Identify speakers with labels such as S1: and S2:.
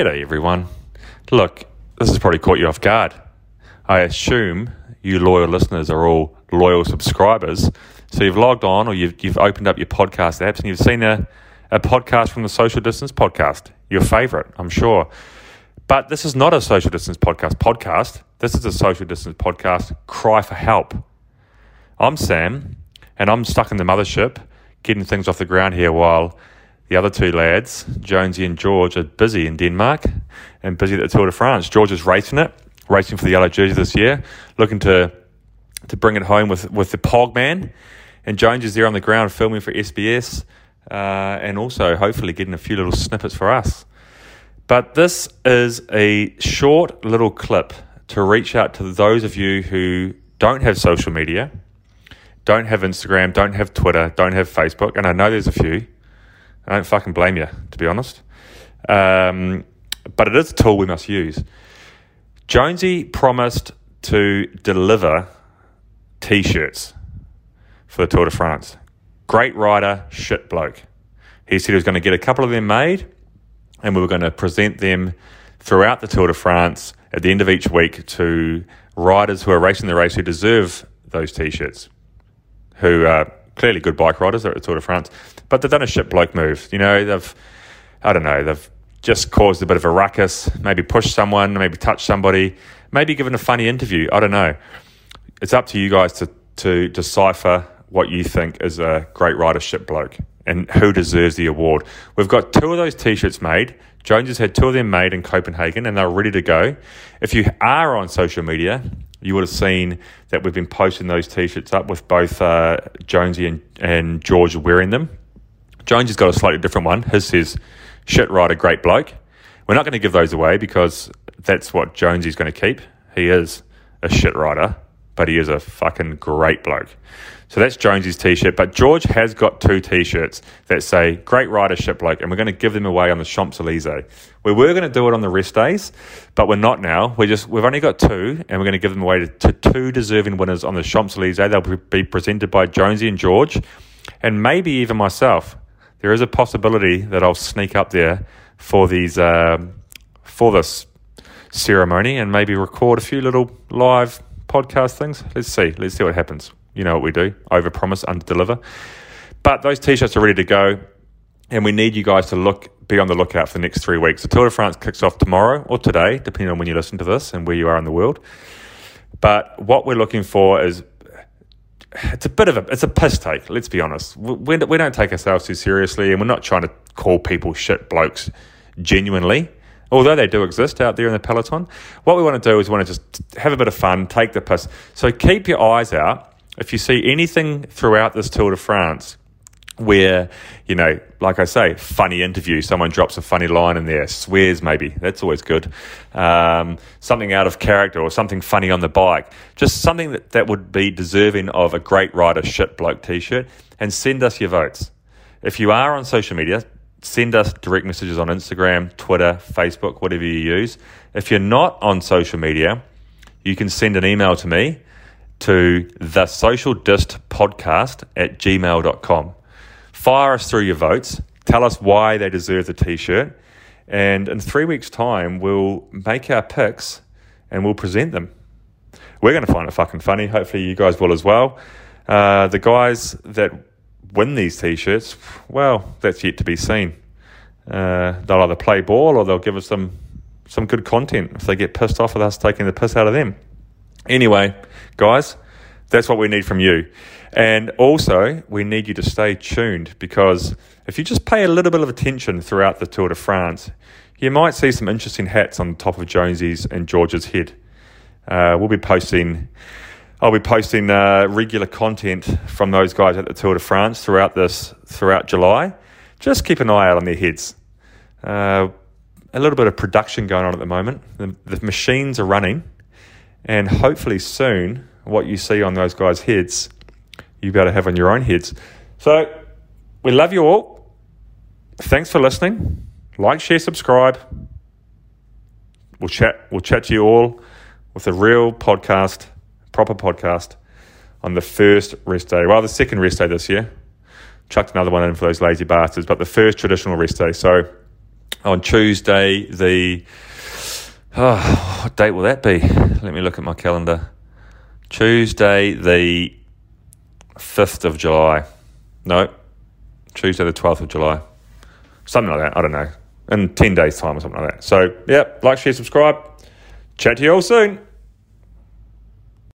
S1: G'day, everyone. Look, this has probably caught you off guard. I assume you loyal listeners are all loyal subscribers. So you've logged on or you've, you've opened up your podcast apps and you've seen a, a podcast from the Social Distance Podcast, your favorite, I'm sure. But this is not a social distance podcast podcast. This is a social distance podcast, Cry for Help. I'm Sam, and I'm stuck in the mothership getting things off the ground here while the other two lads, Jonesy and George, are busy in Denmark and busy at the Tour de France. George is racing it, racing for the yellow jersey this year, looking to to bring it home with, with the Pog Man. And Jones is there on the ground filming for SBS uh, and also hopefully getting a few little snippets for us. But this is a short little clip to reach out to those of you who don't have social media, don't have Instagram, don't have Twitter, don't have Facebook, and I know there's a few. I don't fucking blame you, to be honest. Um, but it is a tool we must use. Jonesy promised to deliver t shirts for the Tour de France. Great rider, shit bloke. He said he was going to get a couple of them made and we were going to present them throughout the Tour de France at the end of each week to riders who are racing the race who deserve those t shirts, who are clearly good bike riders at the Tour de France, but they've done a shit bloke move. You know, they've, I don't know, they've just caused a bit of a ruckus, maybe pushed someone, maybe touched somebody, maybe given a funny interview. I don't know. It's up to you guys to, to decipher what you think is a great rider shit bloke and who deserves the award. We've got two of those t shirts made. Jones has had two of them made in Copenhagen and they're ready to go. If you are on social media, you would have seen that we've been posting those t-shirts up with both uh, Jonesy and, and George wearing them. Jonesy's got a slightly different one. His says, shit rider, great bloke. We're not going to give those away because that's what Jonesy's going to keep. He is a shit rider, but he is a fucking great bloke. So that's Jonesy's t-shirt. But George has got two t-shirts that say "Great Rider Shit Bloke," and we're going to give them away on the Champs Elysees. We were going to do it on the rest days, but we're not now. We just we've only got two, and we're going to give them away to, to two deserving winners on the Champs Elysees. They'll be presented by Jonesy and George, and maybe even myself. There is a possibility that I'll sneak up there for these um, for this ceremony and maybe record a few little live podcast things. Let's see. Let's see what happens. You know what we do over promise, under deliver. But those t shirts are ready to go, and we need you guys to look be on the lookout for the next three weeks. The Tour de France kicks off tomorrow or today, depending on when you listen to this and where you are in the world. But what we're looking for is it's a bit of a it's a piss take. Let's be honest. We, we don't take ourselves too seriously, and we're not trying to call people shit blokes genuinely. Although they do exist out there in the peloton, what we want to do is we want to just have a bit of fun, take the piss. So keep your eyes out if you see anything throughout this Tour de France where, you know, like I say, funny interview, someone drops a funny line in there, swears maybe, that's always good. Um, something out of character or something funny on the bike, just something that, that would be deserving of a great rider shit bloke t shirt, and send us your votes. If you are on social media, send us direct messages on Instagram, Twitter, Facebook, whatever you use. If you're not on social media, you can send an email to me to the social dist podcast at gmail.com. Fire us through your votes. Tell us why they deserve the t shirt. And in three weeks' time, we'll make our picks and we'll present them. We're going to find it fucking funny. Hopefully, you guys will as well. Uh, the guys that win these t shirts, well, that's yet to be seen. Uh, they'll either play ball or they'll give us some, some good content if they get pissed off with us taking the piss out of them. Anyway, guys, that's what we need from you. And also, we need you to stay tuned because if you just pay a little bit of attention throughout the Tour de France, you might see some interesting hats on the top of Jonesy's and George's head. Uh, we'll be posting, I'll be posting uh, regular content from those guys at the Tour de France throughout this, throughout July. Just keep an eye out on their heads. Uh, a little bit of production going on at the moment. The, the machines are running and hopefully soon, what you see on those guys' heads, you better have on your own heads. So we love you all. Thanks for listening. Like, share, subscribe. We'll chat. We'll chat to you all with a real podcast, proper podcast, on the first rest day. Well, the second rest day this year. Chucked another one in for those lazy bastards, but the first traditional rest day. So on Tuesday, the. Oh, what date will that be? Let me look at my calendar. Tuesday, the 5th of July. No, Tuesday, the 12th of July. Something like that. I don't know. In 10 days' time or something like that. So, yeah, like, share, subscribe. Chat to you all soon.